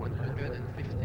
150